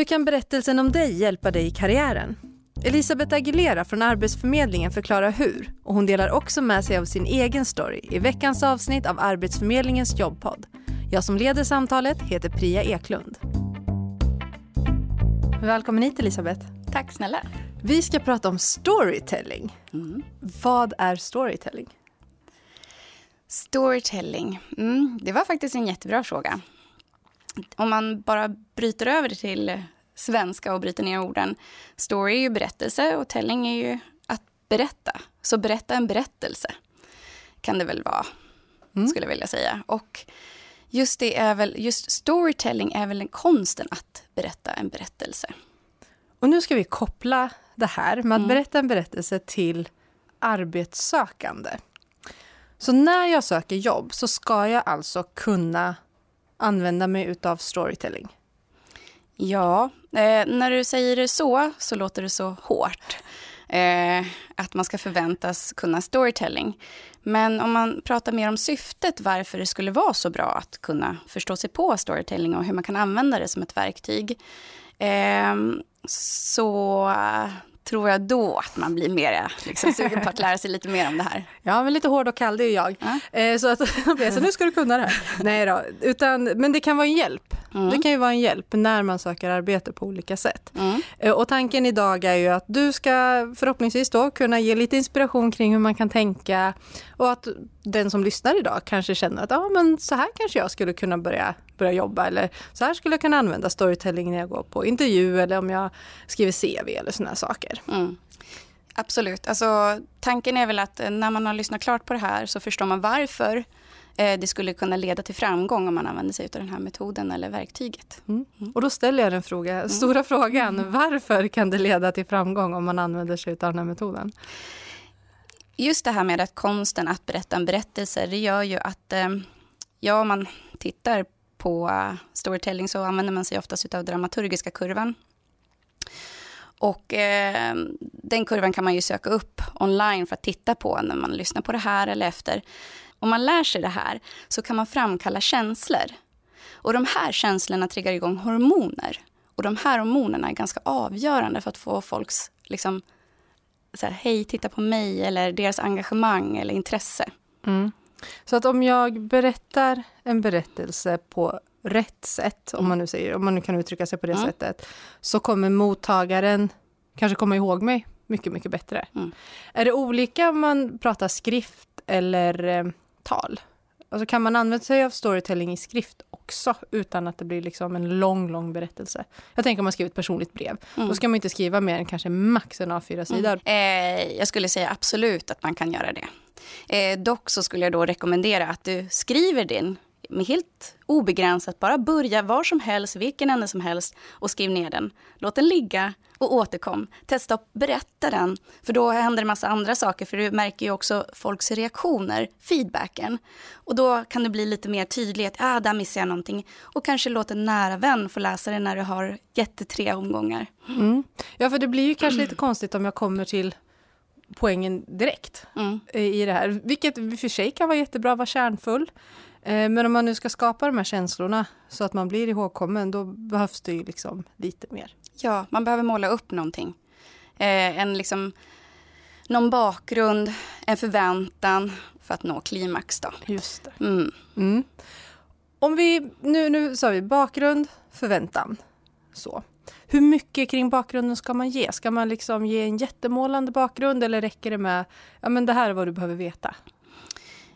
Hur kan berättelsen om dig hjälpa dig i karriären? Elisabeth Aguilera från Arbetsförmedlingen förklarar hur och hon delar också med sig av sin egen story i veckans avsnitt av Arbetsförmedlingens jobbpodd. Jag som leder samtalet heter Priya Eklund. Välkommen hit Elisabeth. Tack snälla. Vi ska prata om storytelling. Mm. Vad är storytelling? Storytelling, mm, det var faktiskt en jättebra fråga. Om man bara bryter över det till svenska och bryter ner orden. Story är ju berättelse och telling är ju att berätta. Så berätta en berättelse kan det väl vara, mm. skulle jag vilja säga. Och just det är väl, just storytelling är väl konsten att berätta en berättelse. Och nu ska vi koppla det här med att mm. berätta en berättelse till arbetssökande. Så när jag söker jobb så ska jag alltså kunna använda mig utav storytelling. Ja, eh, när du säger det så, så låter det så hårt. Eh, att man ska förväntas kunna storytelling. Men om man pratar mer om syftet, varför det skulle vara så bra att kunna förstå sig på storytelling och hur man kan använda det som ett verktyg. Eh, så tror jag då att man blir mer liksom, sugen på att lära sig lite mer om det här. Ja, men lite hård och kall, det är jag. Ja. Eh, så, att, så nu ska du kunna det här. Nej då, utan, men det kan vara en hjälp. Mm. Det kan ju vara en hjälp när man söker arbete på olika sätt. Mm. Eh, och tanken idag är ju att du ska förhoppningsvis då kunna ge lite inspiration kring hur man kan tänka och att den som lyssnar idag kanske känner att ah, men så här kanske jag skulle kunna börja, börja jobba eller så här skulle jag kunna använda storytelling när jag går på intervju eller om jag skriver CV eller sådana saker. Mm. Absolut. Alltså, tanken är väl att när man har lyssnat klart på det här så förstår man varför Eh, det skulle kunna leda till framgång om man använder sig av den här metoden eller verktyget. Mm. Mm. Och då ställer jag den fråga, mm. stora frågan, mm. varför kan det leda till framgång om man använder sig av den här metoden? Just det här med att konsten att berätta en berättelse, det gör ju att, eh, ja, om man tittar på storytelling så använder man sig oftast av dramaturgiska kurvan. Och eh, den kurvan kan man ju söka upp online för att titta på när man lyssnar på det här eller efter. Om man lär sig det här så kan man framkalla känslor. Och de här känslorna triggar igång hormoner. Och de här hormonerna är ganska avgörande för att få folks, liksom, så här, hej, titta på mig, eller deras engagemang eller intresse. Mm. Så att om jag berättar en berättelse på rätt sätt, om man nu, säger, om man nu kan uttrycka sig på det mm. sättet, så kommer mottagaren kanske komma ihåg mig mycket, mycket bättre. Mm. Är det olika om man pratar skrift eller eh, tal? Alltså kan man använda sig av storytelling i skrift också utan att det blir liksom en lång, lång berättelse? Jag tänker om man skriver ett personligt brev. Mm. Då ska man inte skriva mer än kanske max en A4-sida. Mm. Eh, jag skulle säga absolut att man kan göra det. Eh, dock så skulle jag då rekommendera att du skriver din med helt obegränsat, bara börja var som helst, vilken ände som helst och skriv ner den. Låt den ligga och återkom. Testa att berätta den, för då händer det massa andra saker, för du märker ju också folks reaktioner, feedbacken. Och då kan det bli lite mer tydligt, ah, där missar jag någonting. Och kanske låt en nära vän få läsa det när du har jättetre omgångar. Mm. Ja, för det blir ju kanske lite konstigt om jag kommer till poängen direkt mm. i det här, vilket i och för sig kan vara jättebra, vara kärnfull. Eh, men om man nu ska skapa de här känslorna så att man blir ihågkommen, då behövs det ju liksom lite mer. Ja, man behöver måla upp någonting. Eh, en liksom, någon bakgrund, en förväntan för att nå klimax. Då. Just det. Mm. Mm. Om vi, nu, nu sa vi bakgrund, förväntan. Så. Hur mycket kring bakgrunden ska man ge? Ska man liksom ge en jättemålande bakgrund eller räcker det med, ja men det här är vad du behöver veta?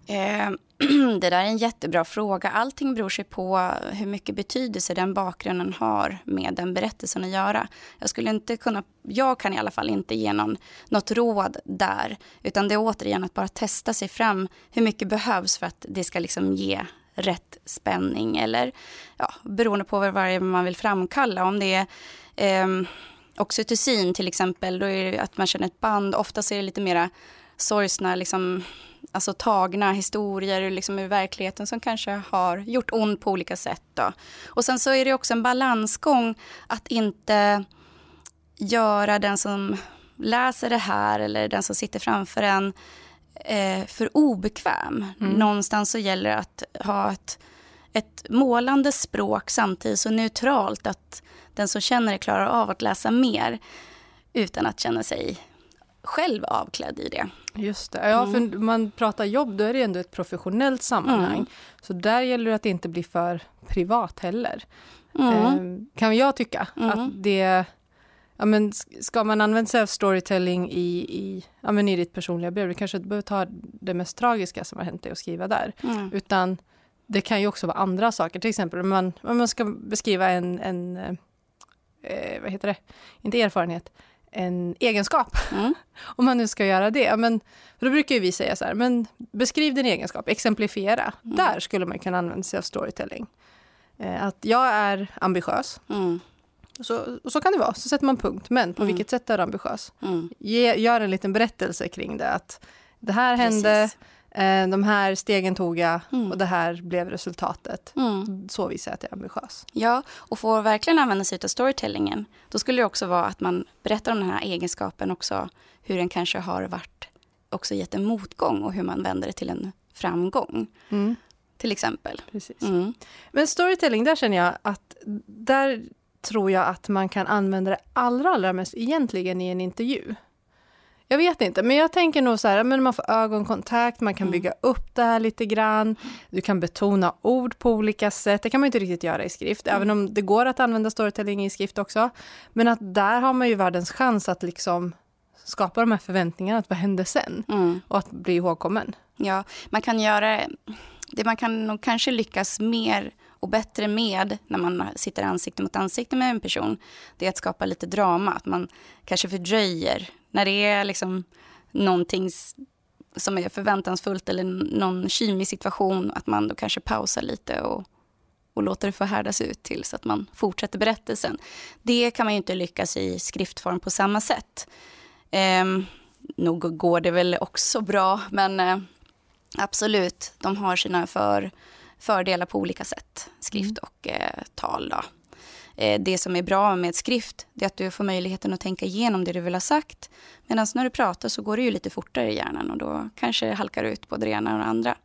Eh, det där är en jättebra fråga. Allting beror sig på hur mycket betydelse den bakgrunden har med den berättelsen att göra. Jag skulle inte kunna, jag kan i alla fall inte ge någon, något råd där, utan det är återigen att bara testa sig fram. Hur mycket behövs för att det ska liksom ge rätt spänning eller ja, beroende på vad det är man vill framkalla. Om det är eh, oxytocin till exempel, då är det att man känner ett band. Ofta är det lite mera sorgsna liksom, alltså tagna historier liksom ur verkligheten som kanske har gjort ont på olika sätt. Då. Och sen så är det också en balansgång att inte göra den som läser det här eller den som sitter framför en eh, för obekväm. Mm. Någonstans så gäller det att ha ett ett målande språk samtidigt så neutralt att den som känner det klarar av att läsa mer utan att känna sig själv avklädd i det. Just det. Ja, mm. för man pratar jobb, då är det ändå ett professionellt sammanhang. Mm. Så där gäller det att inte bli för privat heller. Mm. Eh, kan jag tycka. Att mm. det... Ja, men ska man använda sig av storytelling i, i, ja, men i ditt personliga brev, du kanske inte behöver ta det mest tragiska som har hänt dig och skriva där. Mm. Utan det kan ju också vara andra saker, till exempel om man, om man ska beskriva en, en eh, vad heter det, inte erfarenhet, en egenskap. Mm. Om man nu ska göra det. Men, då brukar vi säga så här, men beskriv din egenskap, exemplifiera. Mm. Där skulle man kunna använda sig av storytelling. Eh, att jag är ambitiös. Mm. Så, och så kan det vara, så sätter man punkt. Men på mm. vilket sätt är du ambitiös? Mm. Ge, gör en liten berättelse kring det. Att det här Precis. hände, Eh, de här stegen tog jag mm. och det här blev resultatet. Mm. Så visar jag att jag är ambitiös. Ja, och får verkligen använda sig av storytellingen, då skulle det också vara att man berättar om den här egenskapen också, hur den kanske har varit, också gett en motgång och hur man vänder det till en framgång. Mm. Till exempel. Precis. Mm. Men storytelling, där känner jag att där tror jag att man kan använda det allra, allra mest egentligen i en intervju. Jag vet inte, men jag tänker nog så här, men man får ögonkontakt, man kan mm. bygga upp det här lite grann. Du kan betona ord på olika sätt. Det kan man inte riktigt göra i skrift, mm. även om det går att använda storytelling i skrift också. Men att där har man ju världens chans att liksom skapa de här förväntningarna, att vad händer sen? Mm. Och att bli ihågkommen. Ja, man kan göra det man kan nog kanske lyckas mer och bättre med när man sitter ansikte mot ansikte med en person, det är att skapa lite drama. Att man kanske fördröjer när det är liksom någonting som är förväntansfullt eller någon kymig situation, att man då kanske pausar lite och, och låter det få härdas ut tills att man fortsätter berättelsen. Det kan man ju inte lyckas i skriftform på samma sätt. Eh, nog går det väl också bra, men eh, absolut, de har sina för, fördelar på olika sätt, skrift mm. och eh, tal. Då. Eh, det som är bra med skrift är att du får möjligheten att tänka igenom det du vill ha sagt. Medan när du pratar så går det ju lite fortare i hjärnan och då kanske det halkar ut både det ena och det andra.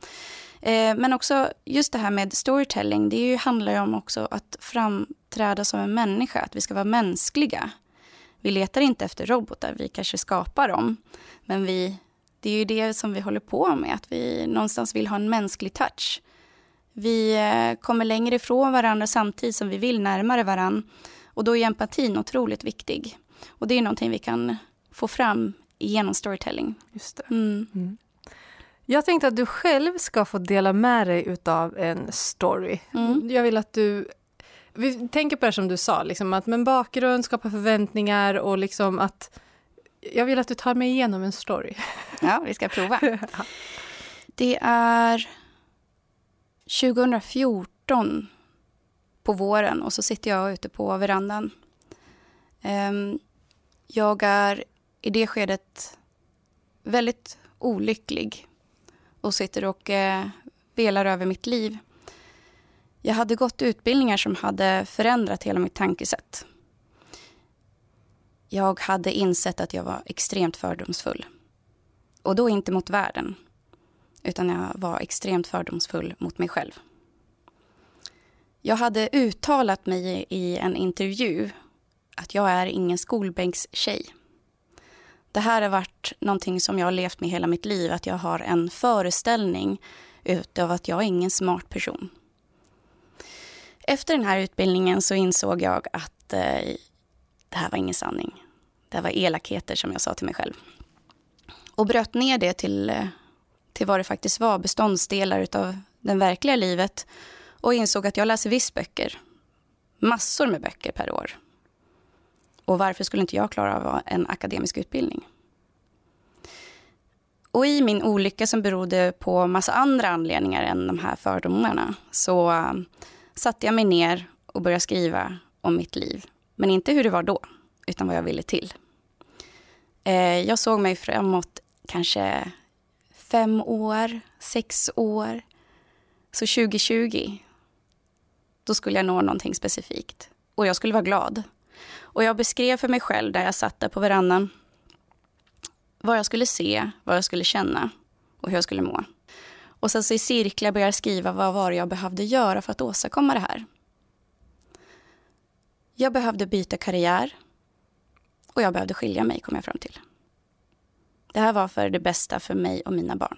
Eh, men också just det här med storytelling, det handlar ju om också att framträda som en människa, att vi ska vara mänskliga. Vi letar inte efter robotar, vi kanske skapar dem. Men vi, det är ju det som vi håller på med, att vi någonstans vill ha en mänsklig touch. Vi eh, kommer längre ifrån varandra samtidigt som vi vill närmare varandra. Och då är empatin otroligt viktig. Och det är någonting vi kan få fram genom storytelling. Just det. Mm. Mm. Jag tänkte att du själv ska få dela med dig av en story. Mm. Jag vill att du vi tänker på det som du sa, liksom att med bakgrund, skapa förväntningar och liksom att... Jag vill att du tar mig igenom en story. Ja, vi ska prova. Det är 2014 på våren och så sitter jag ute på verandan. Ehm, jag är i det skedet väldigt olycklig och sitter och eh, velar över mitt liv. Jag hade gått utbildningar som hade förändrat hela mitt tankesätt. Jag hade insett att jag var extremt fördomsfull. Och då inte mot världen, utan jag var extremt fördomsfull mot mig själv. Jag hade uttalat mig i en intervju att jag är ingen skolbänkstjej. Det här har varit någonting som jag har levt med hela mitt liv, att jag har en föreställning utav att jag är ingen smart person. Efter den här utbildningen så insåg jag att eh, det här var ingen sanning. Det här var elakheter som jag sa till mig själv. Och bröt ner det till eh, till vad det faktiskt var, beståndsdelar av det verkliga livet och insåg att jag läser visst böcker. Massor med böcker per år. Och varför skulle inte jag klara av en akademisk utbildning? Och i min olycka som berodde på massa andra anledningar än de här fördomarna så um, satte jag mig ner och började skriva om mitt liv. Men inte hur det var då, utan vad jag ville till. Eh, jag såg mig framåt kanske fem år, sex år. Så 2020, då skulle jag nå någonting specifikt. Och jag skulle vara glad. Och jag beskrev för mig själv där jag satt där på verandan vad jag skulle se, vad jag skulle känna och hur jag skulle må. Och sen så i cirklar började jag skriva vad var det jag behövde göra för att åstadkomma det här. Jag behövde byta karriär och jag behövde skilja mig, kom jag fram till. Det här var för det bästa för mig och mina barn.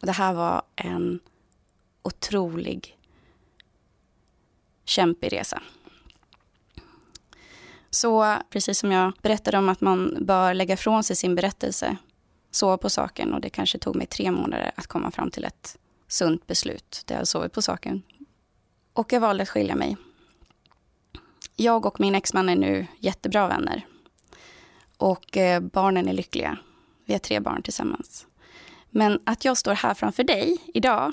Och det här var en otrolig kämpig resa. Så precis som jag berättade om att man bör lägga ifrån sig sin berättelse, sova på saken och det kanske tog mig tre månader att komma fram till ett sunt beslut där jag sovit på saken. Och jag valde att skilja mig. Jag och min exman är nu jättebra vänner. Och eh, barnen är lyckliga. Vi har tre barn tillsammans. Men att jag står här framför dig idag,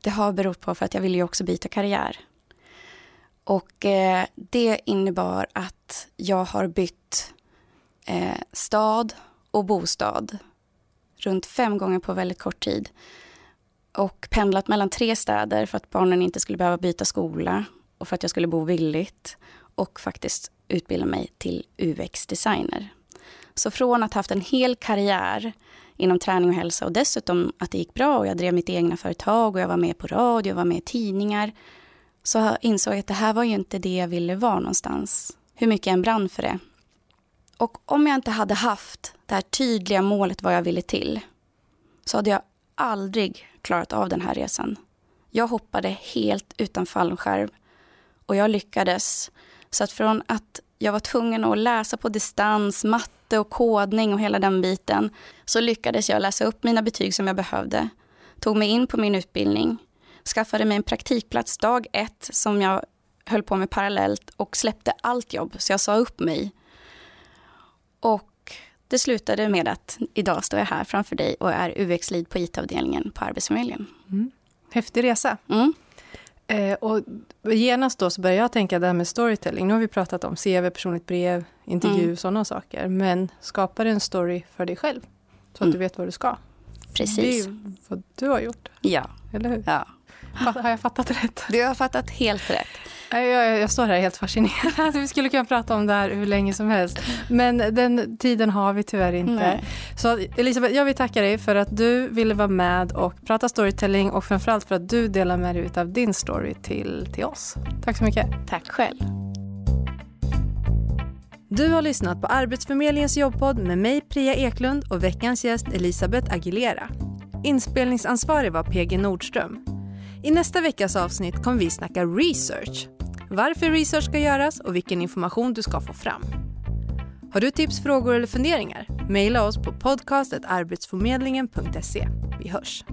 det har berott på för att jag ville ju också byta karriär. Och eh, det innebar att jag har bytt eh, stad och bostad runt fem gånger på väldigt kort tid. Och pendlat mellan tre städer för att barnen inte skulle behöva byta skola och för att jag skulle bo billigt. Och faktiskt utbilda mig till UX-designer. Så från att ha haft en hel karriär inom träning och hälsa och dessutom att det gick bra och jag drev mitt egna företag och jag var med på radio, jag var med i tidningar så insåg jag att det här var ju inte det jag ville vara någonstans. Hur mycket jag än brann för det. Och om jag inte hade haft det här tydliga målet vad jag ville till så hade jag aldrig klarat av den här resan. Jag hoppade helt utan fallskärm och jag lyckades. Så att från att jag var tvungen att läsa på distans, matte och kodning och hela den biten så lyckades jag läsa upp mina betyg som jag behövde, tog mig in på min utbildning skaffade mig en praktikplats dag ett som jag höll på med parallellt och släppte allt jobb, så jag sa upp mig. Och det slutade med att idag står jag här framför dig och är UX-lead på IT-avdelningen på Arbetsförmedlingen. Mm. Häftig resa. Mm. Eh, och genast då så börjar jag tänka det här med storytelling. Nu har vi pratat om CV, personligt brev, intervju, mm. sådana saker. Men skapar en story för dig själv. Så att mm. du vet vad du ska. Precis. Det är vad du har gjort. Ja. Eller hur? Ja. Har jag fattat rätt? Du har fattat helt rätt. Jag, jag, jag står här helt fascinerad. Vi skulle kunna prata om det här hur länge som helst. Men den tiden har vi tyvärr inte. Nej. Så Elisabeth, jag vill tacka dig för att du ville vara med och prata storytelling och framförallt för att du delar med dig av din story till, till oss. Tack så mycket. Tack själv. Du har lyssnat på Arbetsförmedlingens jobbpodd med mig Priya Eklund och veckans gäst Elisabeth Aguilera. Inspelningsansvarig var PG Nordström. I nästa veckas avsnitt kommer vi snacka research. Varför research ska göras och vilken information du ska få fram. Har du tips, frågor eller funderingar? Maila oss på podcastetarbetsförmedlingen.se. Vi hörs!